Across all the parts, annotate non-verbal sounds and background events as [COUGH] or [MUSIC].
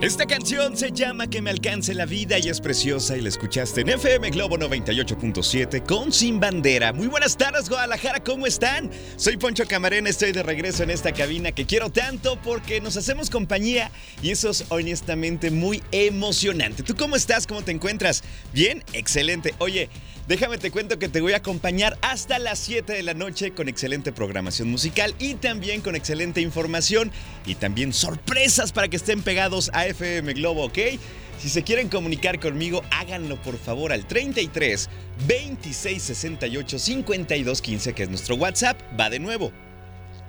Esta canción se llama Que me alcance la vida y es preciosa y la escuchaste en FM Globo 98.7 con Sin Bandera. Muy buenas tardes Guadalajara, ¿cómo están? Soy Poncho Camarena, estoy de regreso en esta cabina que quiero tanto porque nos hacemos compañía y eso es honestamente muy emocionante. ¿Tú cómo estás? ¿Cómo te encuentras? Bien, excelente. Oye, Déjame te cuento que te voy a acompañar hasta las 7 de la noche con excelente programación musical y también con excelente información y también sorpresas para que estén pegados a FM Globo, ¿ok? Si se quieren comunicar conmigo, háganlo por favor al 33 26 68 52 15, que es nuestro WhatsApp. Va de nuevo.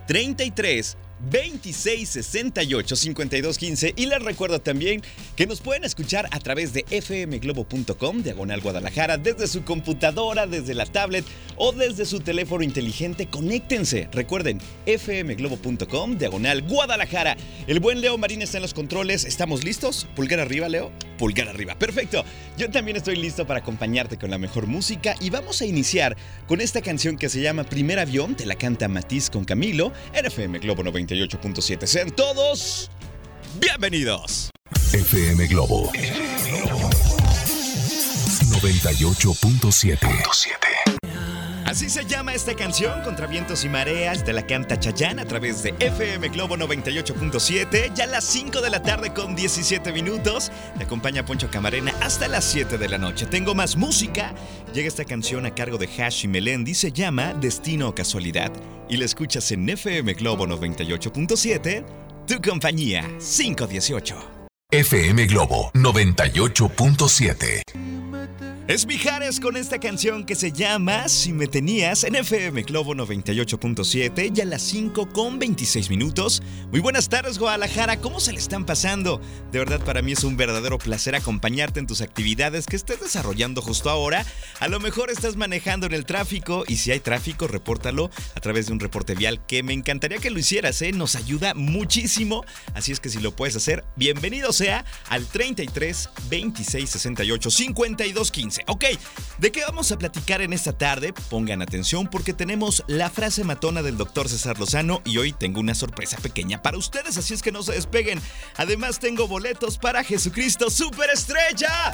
33 26 68 52 15 y les recuerdo también que nos pueden escuchar a través de fmglobo.com diagonal Guadalajara desde su computadora, desde la tablet o desde su teléfono inteligente. Conéctense. Recuerden fmglobo.com diagonal Guadalajara. El buen Leo Marín está en los controles. ¿Estamos listos? Pulgar arriba, Leo. Pulgar arriba. Perfecto. Yo también estoy listo para acompañarte con la mejor música y vamos a iniciar con esta canción que se llama Primer Avión. Te la canta Matiz con Camilo en FM Globo 90 98.7. Sean todos bienvenidos. FM Globo 98.7. Así se llama esta canción, Contra Vientos y Mareas, de la canta Chayán a través de FM Globo 98.7. Ya a las 5 de la tarde con 17 minutos. Te acompaña Poncho Camarena hasta las 7 de la noche. Tengo más música. Llega esta canción a cargo de Hash y Melendi, se llama Destino o Casualidad. Y la escuchas en FM Globo 98.7. Tu compañía 518. FM Globo 98.7. Es Mijares con esta canción que se llama Si me tenías en FM Globo 98.7, ya a las 5 con 26 minutos. Muy buenas tardes Guadalajara, ¿cómo se le están pasando? De verdad para mí es un verdadero placer acompañarte en tus actividades que estés desarrollando justo ahora. A lo mejor estás manejando en el tráfico y si hay tráfico, repórtalo a través de un reporte vial que me encantaría que lo hicieras, ¿eh? nos ayuda muchísimo. Así es que si lo puedes hacer, bienvenido sea al 33 26 68 52 15. Ok, ¿de qué vamos a platicar en esta tarde? Pongan atención porque tenemos la frase matona del doctor César Lozano y hoy tengo una sorpresa pequeña para ustedes, así es que no se despeguen. Además tengo boletos para Jesucristo Superestrella.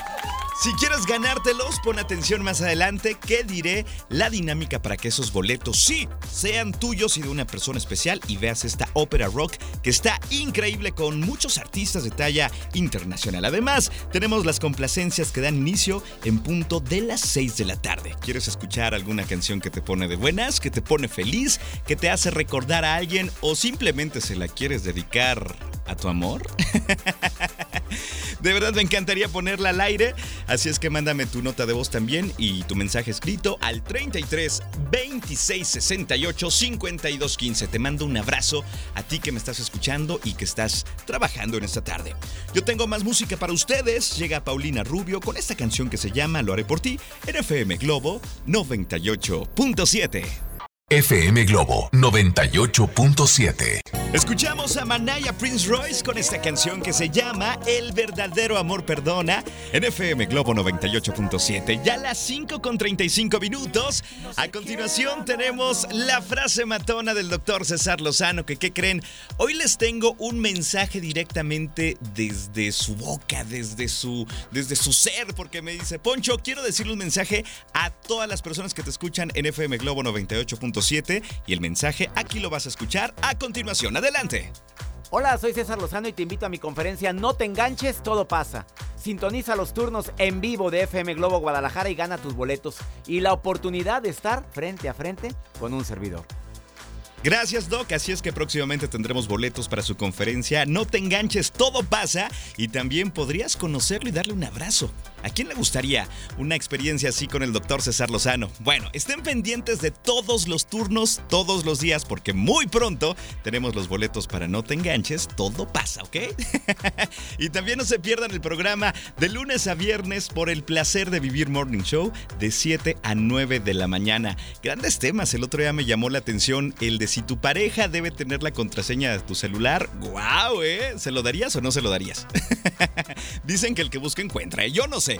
Si quieres ganártelos, pon atención más adelante que diré la dinámica para que esos boletos sí sean tuyos y de una persona especial y veas esta ópera rock que está increíble con muchos artistas de talla internacional. Además, tenemos las complacencias que dan inicio en punto de las 6 de la tarde. ¿Quieres escuchar alguna canción que te pone de buenas, que te pone feliz, que te hace recordar a alguien o simplemente se la quieres dedicar a tu amor? [LAUGHS] De verdad me encantaría ponerla al aire, así es que mándame tu nota de voz también y tu mensaje escrito al 33 26 68 52 15. Te mando un abrazo a ti que me estás escuchando y que estás trabajando en esta tarde. Yo tengo más música para ustedes. Llega Paulina Rubio con esta canción que se llama Lo haré por ti en FM Globo 98.7. FM Globo 98.7. Escuchamos a Manaya Prince Royce con esta canción que se llama El verdadero amor perdona en FM Globo 98.7. Ya las 5 con 35 minutos. A continuación tenemos la frase matona del doctor César Lozano que, ¿qué creen? Hoy les tengo un mensaje directamente desde su boca, desde su, desde su ser, porque me dice, Poncho, quiero decirle un mensaje a todas las personas que te escuchan en FM Globo 98.7 y el mensaje aquí lo vas a escuchar a continuación. Adelante. Hola, soy César Lozano y te invito a mi conferencia No te enganches, todo pasa. Sintoniza los turnos en vivo de FM Globo Guadalajara y gana tus boletos y la oportunidad de estar frente a frente con un servidor. Gracias, Doc. Así es que próximamente tendremos boletos para su conferencia. No te enganches, todo pasa. Y también podrías conocerlo y darle un abrazo. ¿A quién le gustaría una experiencia así con el doctor César Lozano? Bueno, estén pendientes de todos los turnos, todos los días, porque muy pronto tenemos los boletos para No te enganches, todo pasa, ¿ok? [LAUGHS] y también no se pierdan el programa de lunes a viernes por el placer de vivir Morning Show de 7 a 9 de la mañana. Grandes temas, el otro día me llamó la atención el de si tu pareja debe tener la contraseña de tu celular. ¡Guau, eh! ¿Se lo darías o no se lo darías? [LAUGHS] Dicen que el que busca encuentra, ¿eh? yo no sé.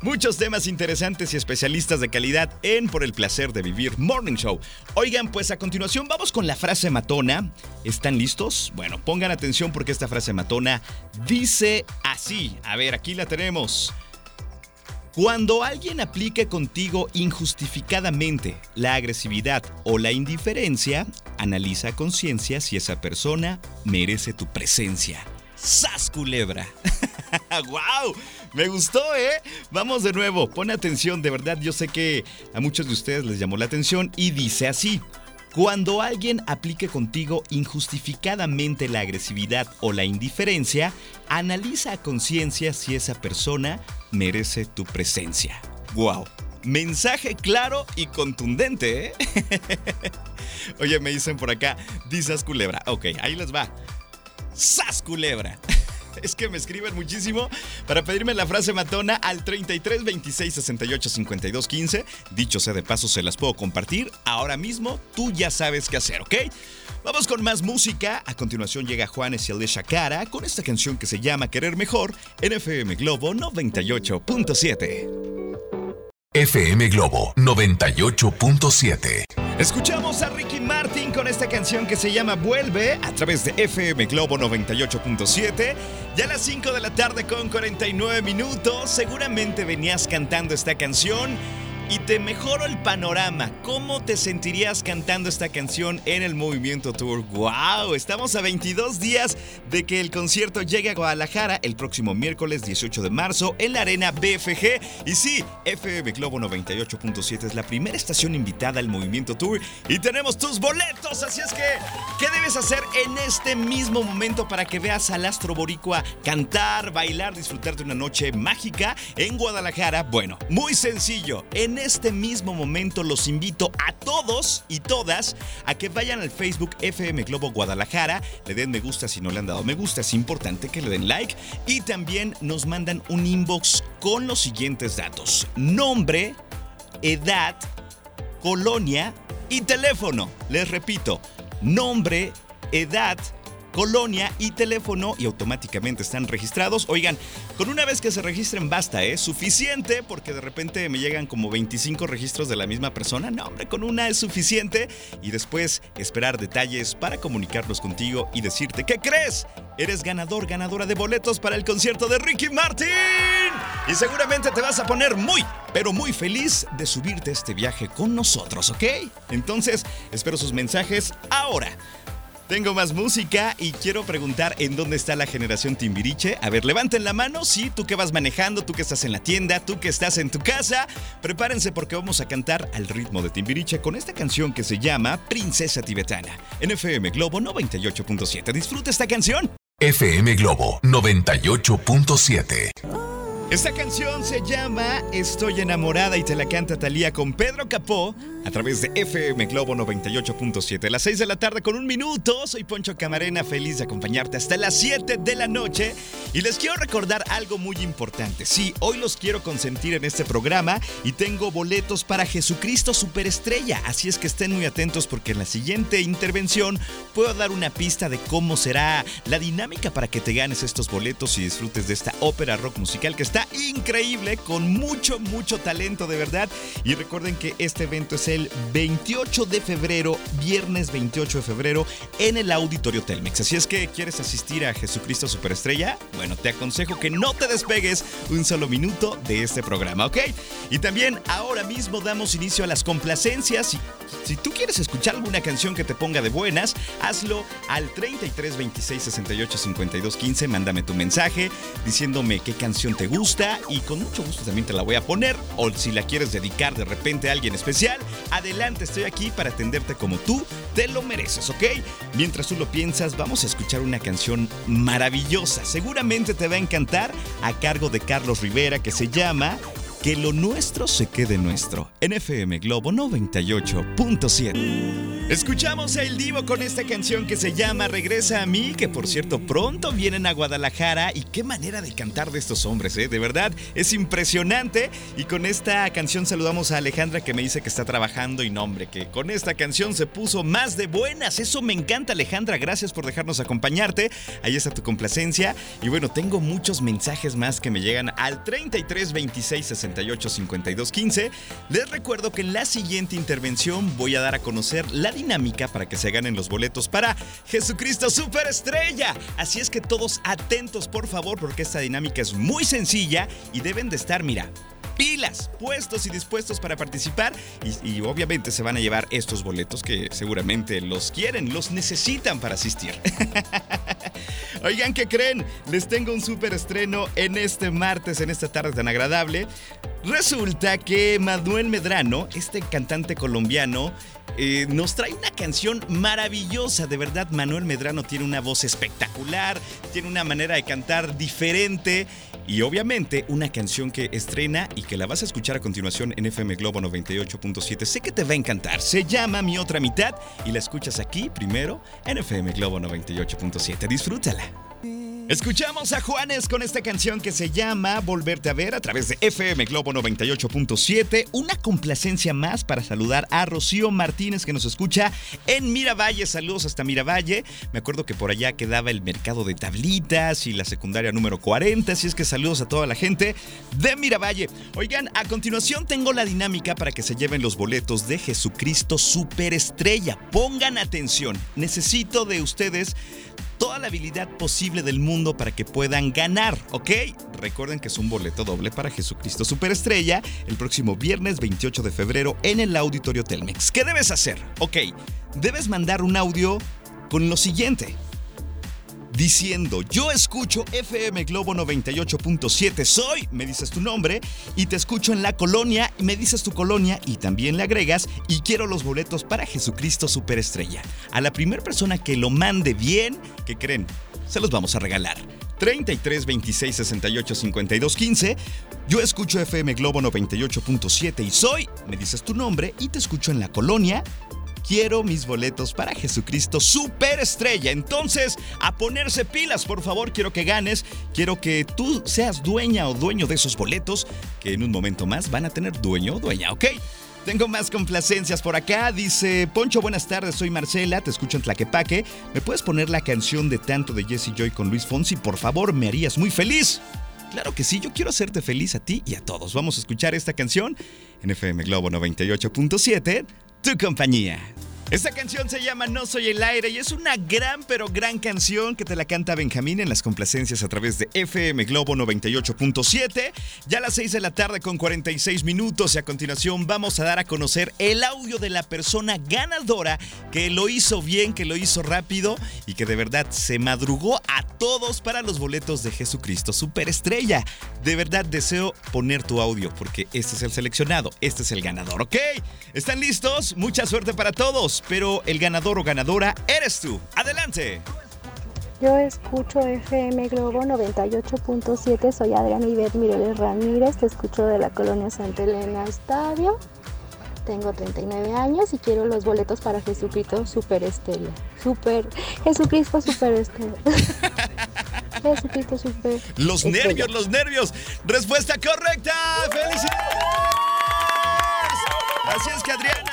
Muchos temas interesantes y especialistas de calidad en Por el placer de vivir Morning Show. Oigan, pues a continuación vamos con la frase matona. ¿Están listos? Bueno, pongan atención porque esta frase matona dice así. A ver, aquí la tenemos. Cuando alguien aplique contigo injustificadamente la agresividad o la indiferencia, analiza a conciencia si esa persona merece tu presencia. ¡Sas culebra! [LAUGHS] ¡Wow! Me gustó, ¿eh? Vamos de nuevo, pon atención, de verdad yo sé que a muchos de ustedes les llamó la atención y dice así. Cuando alguien aplique contigo injustificadamente la agresividad o la indiferencia, analiza a conciencia si esa persona merece tu presencia. ¡Wow! Mensaje claro y contundente, ¿eh? [LAUGHS] Oye, me dicen por acá, dices culebra. Ok, ahí les va. ¡Sas culebra! [LAUGHS] [LAUGHS] es que me escriben muchísimo para pedirme la frase matona al 33 26 68 52 15. Dicho sea de paso, se las puedo compartir. Ahora mismo tú ya sabes qué hacer, ¿ok? Vamos con más música. A continuación llega Juanes y Alicia Cara con esta canción que se llama Querer Mejor en FM Globo 98.7. FM Globo 98.7. Escuchamos a Ricky Martin con esta canción que se llama Vuelve a través de FM Globo 98.7. Ya a las 5 de la tarde con 49 minutos. Seguramente venías cantando esta canción y te mejoro el panorama. ¿Cómo te sentirías cantando esta canción en el Movimiento Tour? ¡Wow! Estamos a 22 días de que el concierto llegue a Guadalajara el próximo miércoles 18 de marzo en la Arena BFG. Y sí, FM Globo 98.7 es la primera estación invitada al Movimiento Tour y tenemos tus boletos. Así es que, ¿qué debes hacer en este mismo momento para que veas al astro boricua cantar, bailar, disfrutar de una noche mágica en Guadalajara? Bueno, muy sencillo. En este mismo momento los invito a todos y todas a que vayan al Facebook FM Globo Guadalajara, le den me gusta si no le han dado me gusta, es importante que le den like y también nos mandan un inbox con los siguientes datos. Nombre, edad, colonia y teléfono. Les repito, nombre, edad, colonia y teléfono y automáticamente están registrados. Oigan, con una vez que se registren basta, ¿eh? Suficiente porque de repente me llegan como 25 registros de la misma persona. No, hombre, con una es suficiente y después esperar detalles para comunicarnos contigo y decirte, ¿qué crees? Eres ganador, ganadora de boletos para el concierto de Ricky Martin. Y seguramente te vas a poner muy, pero muy feliz de subirte este viaje con nosotros, ¿ok? Entonces, espero sus mensajes ahora. Tengo más música y quiero preguntar en dónde está la generación Timbiriche. A ver, levanten la mano, sí, tú que vas manejando, tú que estás en la tienda, tú que estás en tu casa. Prepárense porque vamos a cantar al ritmo de Timbiriche con esta canción que se llama Princesa Tibetana. En FM Globo 98.7. Disfruta esta canción. FM Globo 98.7. Esta canción se llama Estoy enamorada y te la canta Talía con Pedro Capó a través de FM Globo 98.7. A las 6 de la tarde con un minuto. Soy Poncho Camarena, feliz de acompañarte hasta las 7 de la noche. Y les quiero recordar algo muy importante. Sí, hoy los quiero consentir en este programa y tengo boletos para Jesucristo Superestrella. Así es que estén muy atentos porque en la siguiente intervención puedo dar una pista de cómo será la dinámica para que te ganes estos boletos y disfrutes de esta ópera rock musical que está increíble, con mucho, mucho talento de verdad. Y recuerden que este evento es el 28 de febrero, viernes 28 de febrero, en el Auditorio Telmex. Así es que quieres asistir a Jesucristo Superestrella, bueno, te aconsejo que no te despegues un solo minuto de este programa, ¿ok? Y también ahora mismo damos inicio a las complacencias y Si tú quieres escuchar alguna canción que te ponga de buenas, hazlo al 33 26 68 52 15. Mándame tu mensaje diciéndome qué canción te gusta y con mucho gusto también te la voy a poner. O si la quieres dedicar de repente a alguien especial, adelante, estoy aquí para atenderte como tú te lo mereces, ¿ok? Mientras tú lo piensas, vamos a escuchar una canción maravillosa. Seguramente te va a encantar a cargo de Carlos Rivera que se llama que lo nuestro se quede nuestro. NFM Globo 98.7. Escuchamos a El Divo con esta canción que se llama Regresa a mí, que por cierto pronto vienen a Guadalajara y qué manera de cantar de estos hombres, ¿eh? De verdad, es impresionante. Y con esta canción saludamos a Alejandra que me dice que está trabajando y nombre, que con esta canción se puso más de buenas. Eso me encanta Alejandra, gracias por dejarnos acompañarte. Ahí está tu complacencia. Y bueno, tengo muchos mensajes más que me llegan al 33 26 68 52 15. Les recuerdo que en la siguiente intervención voy a dar a conocer la dinámica para que se ganen los boletos para Jesucristo Superestrella. Así es que todos atentos, por favor, porque esta dinámica es muy sencilla y deben de estar, mira, pilas, puestos y dispuestos para participar y, obviamente se van a llevar estos boletos que seguramente los quieren, los necesitan para asistir. [LAUGHS] Oigan, ¿qué creen? Les tengo un super estreno en este martes, en esta tarde tan agradable. Resulta que Manuel Medrano, este cantante colombiano, eh, nos trae una canción maravillosa. De verdad, Manuel Medrano tiene una voz espectacular, tiene una manera de cantar diferente y obviamente una canción que estrena y que la vas a escuchar a continuación en FM Globo 98.7. Sé que te va a encantar. Se llama Mi Otra Mitad y la escuchas aquí primero en FM Globo 98.7. Disfrútala. Escuchamos a Juanes con esta canción que se llama Volverte a ver a través de FM Globo 98.7. Una complacencia más para saludar a Rocío Martínez que nos escucha en Miravalle. Saludos hasta Miravalle. Me acuerdo que por allá quedaba el mercado de tablitas y la secundaria número 40. Así es que saludos a toda la gente de Miravalle. Oigan, a continuación tengo la dinámica para que se lleven los boletos de Jesucristo Superestrella. Pongan atención. Necesito de ustedes toda la habilidad posible del mundo para que puedan ganar, ¿ok? Recuerden que es un boleto doble para Jesucristo Superestrella el próximo viernes 28 de febrero en el Auditorio Telmex. ¿Qué debes hacer? Ok, debes mandar un audio con lo siguiente diciendo, yo escucho FM Globo 98.7, soy, me dices tu nombre, y te escucho en la colonia, me dices tu colonia, y también le agregas, y quiero los boletos para Jesucristo Superestrella. A la primera persona que lo mande bien, que creen, se los vamos a regalar. 33 26 68 52 15. Yo escucho FM Globo 98.7 y soy, me dices tu nombre y te escucho en la colonia quiero mis boletos para Jesucristo Superestrella. Entonces, a ponerse pilas, por favor, quiero que ganes, quiero que tú seas dueña o dueño de esos boletos, que en un momento más van a tener dueño o dueña, ¿ok? Tengo más complacencias por acá. Dice Poncho, buenas tardes, soy Marcela, te escucho en Tlaquepaque. ¿Me puedes poner la canción de tanto de Jesse Joy con Luis Fonsi? Por favor, me harías muy feliz. Claro que sí, yo quiero hacerte feliz a ti y a todos. Vamos a escuchar esta canción en FM Globo 98.7 tu compañía. Esta canción se llama No Soy el Aire y es una gran pero gran canción que te la canta Benjamín en las complacencias a través de FM Globo 98.7. Ya a las 6 de la tarde con 46 minutos y a continuación vamos a dar a conocer el audio de la persona ganadora que lo hizo bien, que lo hizo rápido y que de verdad se madrugó a todos para los boletos de Jesucristo Superestrella. De verdad deseo poner tu audio porque este es el seleccionado, este es el ganador, ¿ok? ¿Están listos? Mucha suerte para todos pero el ganador o ganadora eres tú. Adelante. Yo escucho FM Globo 98.7, soy Adriana Ivette Mireles Ramírez, te escucho de la colonia Santa Elena Estadio. Tengo 39 años y quiero los boletos para Jesucristo Super Estrella. Super Jesucristo Super Estrella. [LAUGHS] Jesucristo Super. Los nervios, los nervios. Respuesta correcta. ¡Felicidades! Así es que Adriana,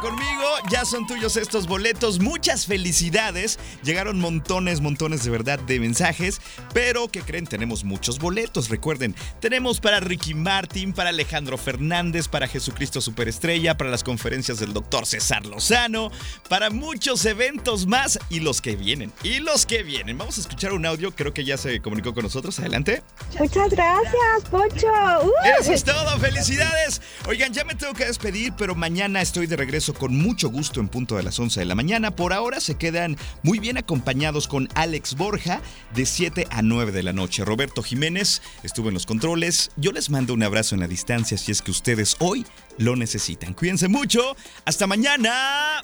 conmigo. Ya son tuyos estos boletos. Muchas felicidades. Llegaron montones, montones de verdad de mensajes. Pero, ¿qué creen? Tenemos muchos boletos. Recuerden, tenemos para Ricky Martin, para Alejandro Fernández, para Jesucristo Superestrella, para las conferencias del doctor César Lozano, para muchos eventos más y los que vienen. Y los que vienen. Vamos a escuchar un audio. Creo que ya se comunicó con nosotros. Adelante. Muchas gracias, Poncho. Uh. Eso es todo. Felicidades. Oigan, ya me tengo que despedir pero mañana estoy de regreso con mucho gusto en punto de las 11 de la mañana. Por ahora se quedan muy bien acompañados con Alex Borja de 7 a 9 de la noche. Roberto Jiménez estuvo en los controles. Yo les mando un abrazo en la distancia si es que ustedes hoy lo necesitan. Cuídense mucho. Hasta mañana.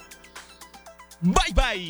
Bye bye.